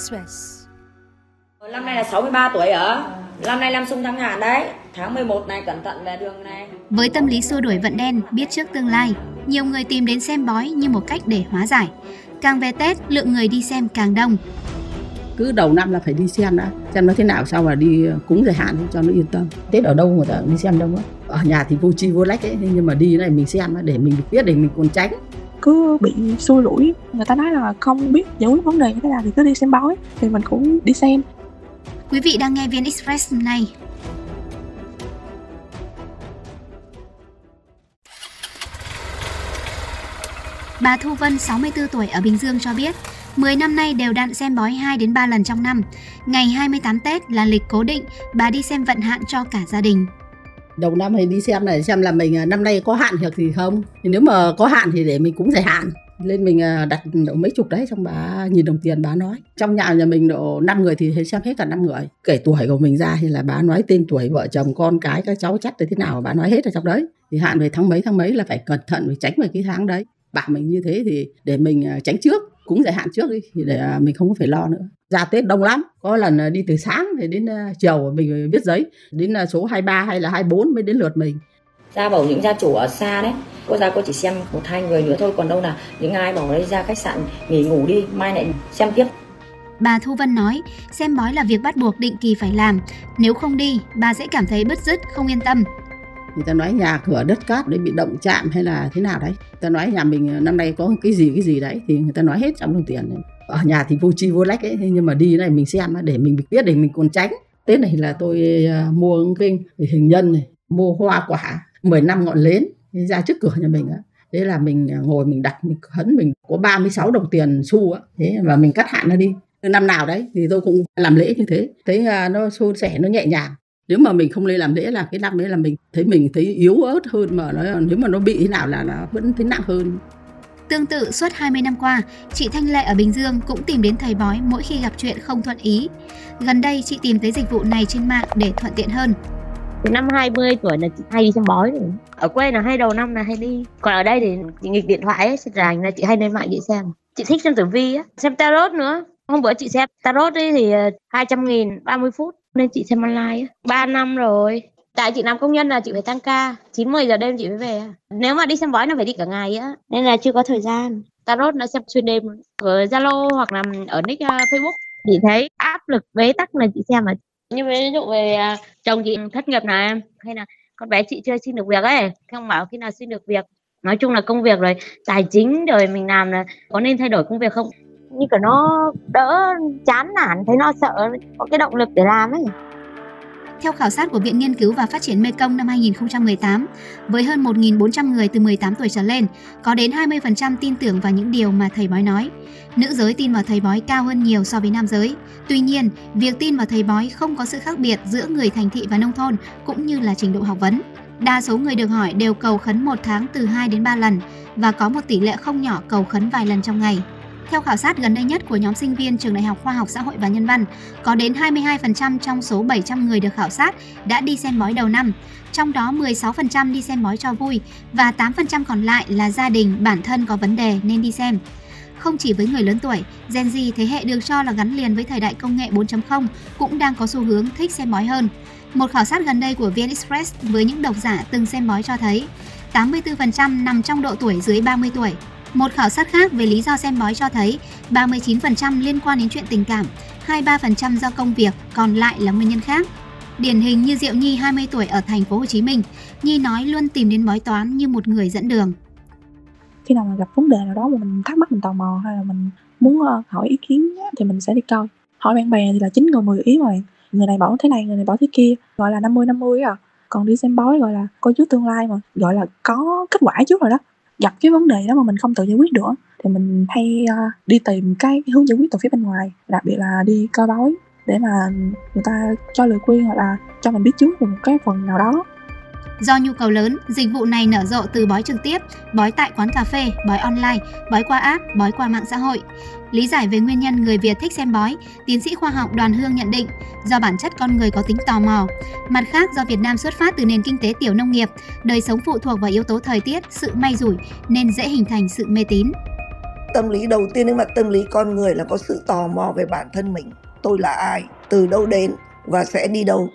Express. Năm nay là 63 tuổi ở. Năm nay năm sung tháng hạn đấy. Tháng 11 này cẩn thận về đường này. Với tâm lý xua đuổi vận đen, biết trước tương lai, nhiều người tìm đến xem bói như một cách để hóa giải. Càng về Tết, lượng người đi xem càng đông. cứ đầu năm là phải đi xem đã xem nó thế nào sau là đi cúng thời hạn cho nó yên tâm tết ở đâu người ta đi xem đâu á ở nhà thì vô chi vô lách ấy nhưng mà đi này mình xem để mình biết để mình còn tránh cứ bị xui rủi người ta nói là không biết giải quyết vấn đề như thế nào thì cứ đi xem bói thì mình cũng đi xem Quý vị đang nghe VN Express hôm nay. Bà Thu Vân, 64 tuổi ở Bình Dương cho biết, 10 năm nay đều đặn xem bói 2 đến 3 lần trong năm. Ngày 28 Tết là lịch cố định, bà đi xem vận hạn cho cả gia đình đầu năm thì đi xem này, xem là mình à, năm nay có hạn hoặc gì không? Thì nếu mà có hạn thì để mình cũng giải hạn. Lên mình à, đặt độ mấy chục đấy, xong bà nhìn đồng tiền, bà nói. Trong nhà nhà mình độ 5 người thì xem hết cả 5 người. Kể tuổi của mình ra thì là bà nói tên tuổi vợ chồng, con cái, các cháu chắc thế nào bà nói hết ở trong đấy. Thì hạn về tháng mấy tháng mấy là phải cẩn thận, phải tránh về cái tháng đấy. Bảo mình như thế thì để mình à, tránh trước cúng giải hạn trước đi thì để à, mình không có phải lo nữa ra Tết đông lắm có lần à, đi từ sáng thì đến à, chiều mình viết giấy đến số 23 hay là 24 mới đến lượt mình Ra bảo những gia chủ ở xa đấy. Cô ra cô chỉ xem một hai người nữa thôi. Còn đâu là những ai bảo đấy ra khách sạn nghỉ ngủ đi. Mai lại xem tiếp. Bà Thu Vân nói, xem bói là việc bắt buộc định kỳ phải làm. Nếu không đi, bà sẽ cảm thấy bứt rứt, không yên tâm người ta nói nhà cửa đất cát đấy bị động chạm hay là thế nào đấy. Người ta nói nhà mình ờ, năm nay có cái gì cái gì đấy, thì người ta nói hết trong đồng tiền ở nhà thì vô chi vô lách ấy nhưng mà đi này mình xem để mình biết để mình còn tránh. Tết này là tôi ờ, mua kinh hình nhân này, mua hoa quả 10 năm ngọn nến ra trước cửa nhà mình á. Thế là mình ờ, ngồi mình đặt, mình khấn mình có 36 đồng tiền xu á, thế và mình cắt hạn nó đi. Từ năm nào đấy thì tôi cũng làm lễ như thế. Thấy nó suôn sẻ nó nhẹ nhàng nếu mà mình không lên làm lễ là cái năm đấy là mình thấy mình thấy yếu ớt hơn mà nó nếu mà nó bị thế nào là nó vẫn thấy nặng hơn Tương tự suốt 20 năm qua, chị Thanh Lệ ở Bình Dương cũng tìm đến thầy bói mỗi khi gặp chuyện không thuận ý. Gần đây chị tìm thấy dịch vụ này trên mạng để thuận tiện hơn. Từ năm 20 tuổi là chị hay đi xem bói rồi. Ở quê là hay đầu năm là hay đi. Còn ở đây thì chị nghịch điện thoại ấy, sẽ rành là chị hay lên mạng chị xem. Chị thích xem tử vi á, xem tarot nữa. Hôm bữa chị xem tarot ấy thì ờ, 200 nghìn 30 phút nên chị xem online á. 3 năm rồi. Tại chị làm công nhân là chị phải tăng ca. 9-10 giờ đêm chị mới về. Nếu mà đi xem bói nó phải đi cả ngày á. Nên là chưa có thời gian. Tarot nó xem xuyên đêm. Ở Zalo hoặc là ở nick uh, Facebook. Chị thấy áp lực bế tắc là chị xem mà Như ví dụ về à, chồng chị thất nghiệp này Hay là con bé chị chưa xin được việc ấy. Thế ông bảo khi nào xin được việc? Nói chung là công việc rồi Tài chính rồi mình làm là có nên thay đổi công việc không như cả nó đỡ chán nản Thấy nó sợ có cái động lực để làm ấy Theo khảo sát của Viện Nghiên cứu và Phát triển Mekong năm 2018, với hơn 1.400 người từ 18 tuổi trở lên, có đến 20% tin tưởng vào những điều mà thầy bói nói. Nữ giới tin vào thầy bói cao hơn nhiều so với nam giới. Tuy nhiên, việc tin vào thầy bói không có sự khác biệt giữa người thành thị và nông thôn cũng như là trình độ học vấn. Đa số người được hỏi đều cầu khấn một tháng từ 2 đến 3 lần và có một tỷ lệ không nhỏ cầu khấn vài lần trong ngày. Theo khảo sát gần đây nhất của nhóm sinh viên trường Đại học Khoa học Xã hội và Nhân văn, có đến 22% trong số 700 người được khảo sát đã đi xem bói đầu năm, trong đó 16% đi xem bói cho vui và 8% còn lại là gia đình, bản thân có vấn đề nên đi xem. Không chỉ với người lớn tuổi, Gen Z thế hệ được cho là gắn liền với thời đại công nghệ 4.0 cũng đang có xu hướng thích xem bói hơn. Một khảo sát gần đây của VN Express với những độc giả từng xem bói cho thấy 84% nằm trong độ tuổi dưới 30 tuổi. Một khảo sát khác về lý do xem bói cho thấy 39% liên quan đến chuyện tình cảm, 23% do công việc, còn lại là nguyên nhân khác. Điển hình như Diệu Nhi 20 tuổi ở thành phố Hồ Chí Minh, Nhi nói luôn tìm đến bói toán như một người dẫn đường. khi nào mà gặp vấn đề nào đó mà mình thắc mắc mình tò mò hay là mình muốn ờ, hỏi ý kiến thì mình sẽ đi coi hỏi bạn bè thì là chín người 10 ý mà người này bảo thế này người này bảo thế kia gọi là 50 50 à còn đi xem bói gọi là coi trước tương lai mà gọi là có kết quả trước rồi đó gặp cái vấn đề đó mà mình không tự giải quyết được thì mình hay uh, đi tìm cái, cái hướng giải quyết từ phía bên ngoài đặc biệt là đi coi bói để mà người ta cho lời khuyên hoặc là cho mình biết trước về một cái phần nào đó. Do nhu cầu lớn, dịch vụ này nở rộ từ bói trực tiếp, bói tại quán cà phê, bói online, bói qua app, bói qua mạng xã hội. Lý giải về nguyên nhân người Việt thích xem bói, tiến sĩ khoa học Đoàn Hương nhận định do bản chất con người có tính tò mò. Mặt khác do Việt Nam xuất phát từ nền kinh tế tiểu nông nghiệp, đời sống phụ thuộc vào yếu tố thời tiết, sự may rủi nên dễ hình thành sự mê tín. tâm lý đầu tiên đến mặt tâm lý con người là có sự tò mò về bản thân mình tôi là ai từ đâu đến và sẽ đi đâu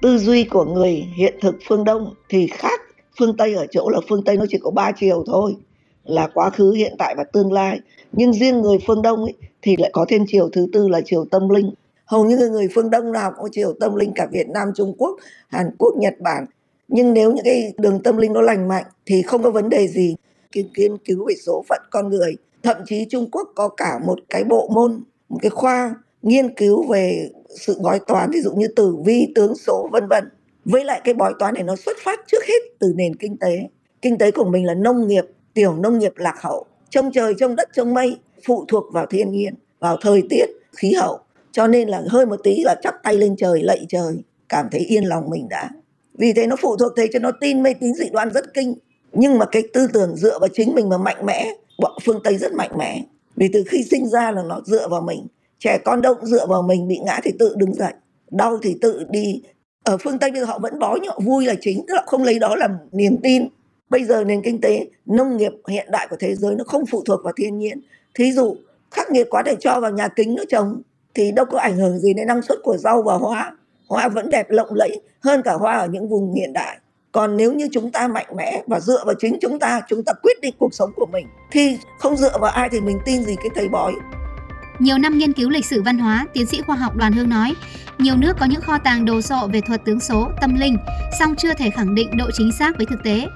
tư duy của người hiện thực phương đông thì khác. Phương tây ở chỗ là phương tây nó chỉ có ba chiều thôi là quá khứ hiện tại và tương lai. Nhưng riêng người phương đông ấy, thì lại có thêm chiều thứ tư là chiều tâm linh. Hầu như người phương đông nào cũng có chiều tâm linh cả việt nam trung quốc hàn quốc nhật bản. Nhưng nếu những cái đường tâm linh nó lành mạnh thì không có vấn đề gì. Nghiên cứu về số phận con người thậm chí trung quốc có cả một cái bộ môn một cái khoa nghiên cứu về sự bói toán, ví dụ như tử vi, tướng số, vân vân. Với lại cái bói toán này nó xuất phát trước hết từ nền kinh tế. Kinh tế của mình là nông nghiệp, tiểu nông nghiệp lạc hậu. Trông trời, trông đất, trông mây, phụ thuộc vào thiên nhiên, vào thời tiết, khí hậu. Cho nên là hơi một tí là chắp tay lên trời, lạy trời, cảm thấy yên lòng mình đã. Vì thế nó phụ thuộc thế cho nó tin mê tín dị đoan rất kinh. Nhưng mà cái tư tưởng dựa vào chính mình mà mạnh mẽ, bọn phương tây rất mạnh mẽ. Vì từ khi sinh ra là nó dựa vào mình trẻ con đâu cũng dựa vào mình, bị ngã thì tự đứng dậy, đau thì tự đi. Ở phương tây bây giờ họ vẫn bó nhọ vui là chính, tức là không lấy đó làm niềm tin. Bây giờ nền kinh tế, nông nghiệp hiện đại của thế giới nó không phụ thuộc vào thiên nhiên. Thí dụ, khắc nghiệt quá để cho vào nhà kính nó trồng thì đâu có ảnh hưởng gì đến năng suất của rau và hoa. Hoa vẫn đẹp lộng lẫy hơn cả hoa ở những vùng hiện đại. Còn nếu như chúng ta mạnh mẽ và dựa vào chính chúng ta chúng ta quyết định cuộc sống của mình. Thì không dựa vào ai thì mình tin gì cái thầy bói nhiều năm nghiên cứu lịch sử văn hóa, tiến sĩ khoa học Đoàn Hương nói, nhiều nước có những kho tàng đồ sộ về thuật tướng số, tâm linh, song chưa thể khẳng định độ chính xác với thực tế.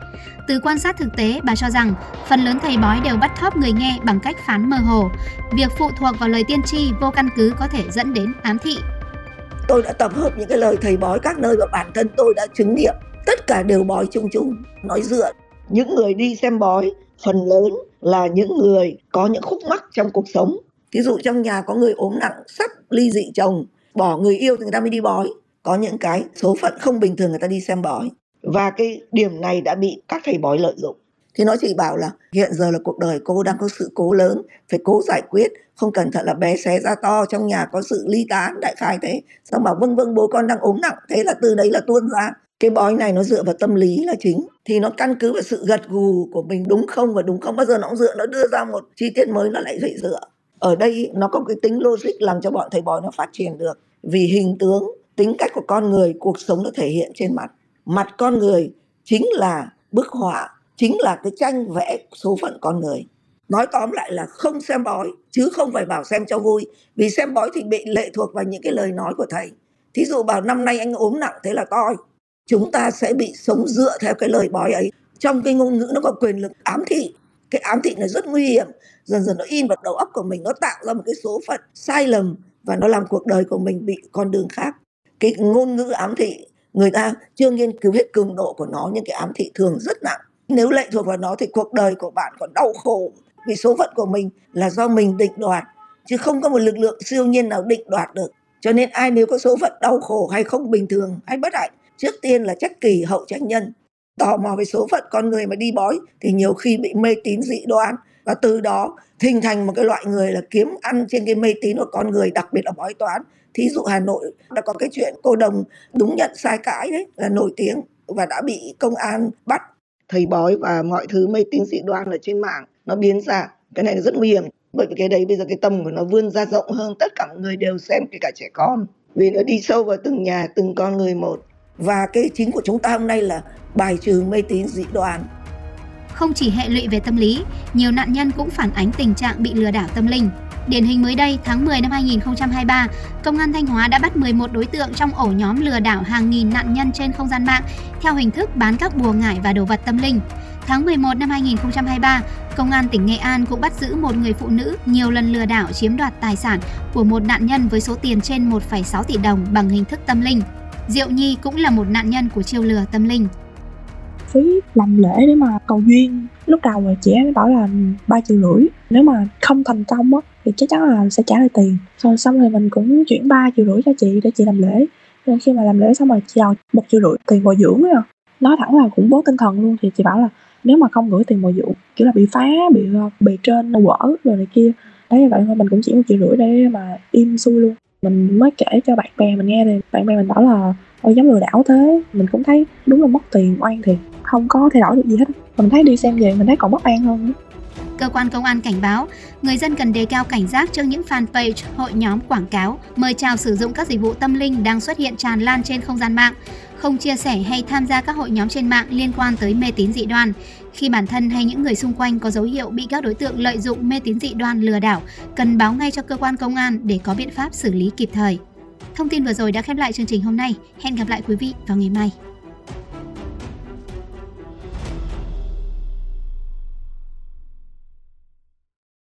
Từ quan sát thực tế, bà cho rằng phần lớn thầy bói đều bắt thóp người nghe bằng cách phán mơ hồ. Việc phụ thuộc vào lời tiên tri vô căn cứ có thể dẫn đến ám thị. Tôi đã tập hợp những cái lời thầy bói các nơi và bản thân tôi đã chứng nghiệm. Tất cả đều bói chung chung, nói dựa. Những người đi xem bói phần lớn là những người có những khúc mắc trong cuộc sống ví dụ trong nhà có người ốm nặng, sắp ly dị chồng, bỏ người yêu thì người ta mới đi bói. Có những cái số phận không bình thường người ta đi xem bói. Và cái điểm này đã bị các thầy bói lợi dụng. Thì nó chỉ bảo là hiện giờ là cuộc đời cô đang có sự cố lớn, phải cố giải quyết, không cẩn thận là bé xé ra to, trong nhà có sự ly tán, đại khai thế. Xong bảo vâng vâng bố con đang ốm nặng, thế là từ đấy là tuôn ra. Cái bói này nó dựa vào tâm lý là chính. Thì nó căn cứ vào sự gật gù của mình, đúng không? Và đúng không? Bao giờ nó cũng dựa, nó đưa ra một chi tiết mới, nó lại dậy dựa ở đây nó có cái tính logic làm cho bọn thầy bói nó phát triển được. Vì hình tướng, tính cách của con người, cuộc sống nó thể hiện trên mặt. Mặt con người chính là bức họa, chính là cái tranh vẽ số phận con người. Nói tóm lại là không xem bói, chứ không phải bảo xem cho vui. Vì xem bói thì bị lệ thuộc vào những cái lời nói của thầy. Thí dụ bảo năm nay anh ốm nặng, thế là toi chúng ta sẽ bị sống dựa theo cái lời bói ấy. Trong cái ngôn ngữ nó có quyền lực ám thị cái ám thị này rất nguy hiểm. Dần dần nó in vào đầu óc của mình, nó tạo ra một cái số phận sai lầm và nó làm cuộc đời của mình bị con đường khác. Cái ngôn ngữ ám thị, người ta chưa nghiên cứu hết cường độ của nó, nhưng cái ám thị thường rất nặng. Nếu lệ thuộc vào nó thì cuộc đời của bạn còn đau khổ, vì số phận của mình là do mình định đoạt, chứ không có một lực lượng siêu nhiên nào định đoạt được. Cho nên ai nếu có số phận đau khổ hay không bình thường, hay bất hạnh, trước tiên là trách kỳ hậu trách nhân tò mò về số phận con người mà đi bói thì nhiều khi bị mê tín dị đoan. Và từ đó, hình thành một cái loại người là kiếm ăn trên cái mê tín của con người, đặc biệt là bói toán. Thí dụ hà nội đã có cái chuyện cô đồng đúng nhận sai cãi đấy, là nổi tiếng và đã bị công an bắt. Thầy bói và mọi thứ mê tín dị đoan ở trên mạng nó biến ra cái này rất nguy hiểm. Bởi vì cái đấy bây giờ cái tầm của nó vươn ra rộng hơn, tất cả mọi người đều xem, kể cả trẻ con. Vì nó đi sâu vào từng nhà, từng con người một và cái chính của chúng ta hôm nay là bài trừ mê tín dị đoan không chỉ hệ lụy về tâm lý, nhiều nạn nhân cũng phản ánh tình trạng bị lừa đảo tâm linh. Điển hình mới đây, tháng 10 năm 2023, Công an Thanh Hóa đã bắt 11 đối tượng trong ổ nhóm lừa đảo hàng nghìn nạn nhân trên không gian mạng theo hình thức bán các bùa ngải và đồ vật tâm linh. Tháng 11 năm 2023, Công an tỉnh Nghệ An cũng bắt giữ một người phụ nữ nhiều lần lừa đảo chiếm đoạt tài sản của một nạn nhân với số tiền trên 1,6 tỷ đồng bằng hình thức tâm linh. Diệu Nhi cũng là một nạn nhân của chiêu lừa tâm linh. Phí làm lễ để mà cầu duyên. Lúc đầu là chị ấy bảo là ba triệu rưỡi. Nếu mà không thành công á, thì chắc chắn là sẽ trả lại tiền. Rồi xong rồi mình cũng chuyển ba triệu rưỡi cho chị để chị làm lễ. Nên khi mà làm lễ xong rồi chị đòi một triệu rưỡi tiền bồi dưỡng á. Nói thẳng là cũng bố tinh thần luôn, thì chị bảo là nếu mà không gửi tiền bồi dưỡng, kiểu là bị phá, bị ờ, bị trên quở rồi này kia. Đấy, vậy thôi, mình cũng chỉ một triệu rưỡi để mà im xuôi luôn mình mới kể cho bạn bè mình nghe thì bạn bè mình bảo là ôi giống lừa đảo thế. Mình cũng thấy đúng là mất tiền oan thiệt không có thay đổi được gì hết. Mình thấy đi xem về mình thấy còn mất an hơn Cơ quan công an cảnh báo, người dân cần đề cao cảnh giác trước những fanpage, hội nhóm quảng cáo, mời chào sử dụng các dịch vụ tâm linh đang xuất hiện tràn lan trên không gian mạng, không chia sẻ hay tham gia các hội nhóm trên mạng liên quan tới mê tín dị đoan. Khi bản thân hay những người xung quanh có dấu hiệu bị các đối tượng lợi dụng mê tín dị đoan lừa đảo, cần báo ngay cho cơ quan công an để có biện pháp xử lý kịp thời. Thông tin vừa rồi đã khép lại chương trình hôm nay. Hẹn gặp lại quý vị vào ngày mai.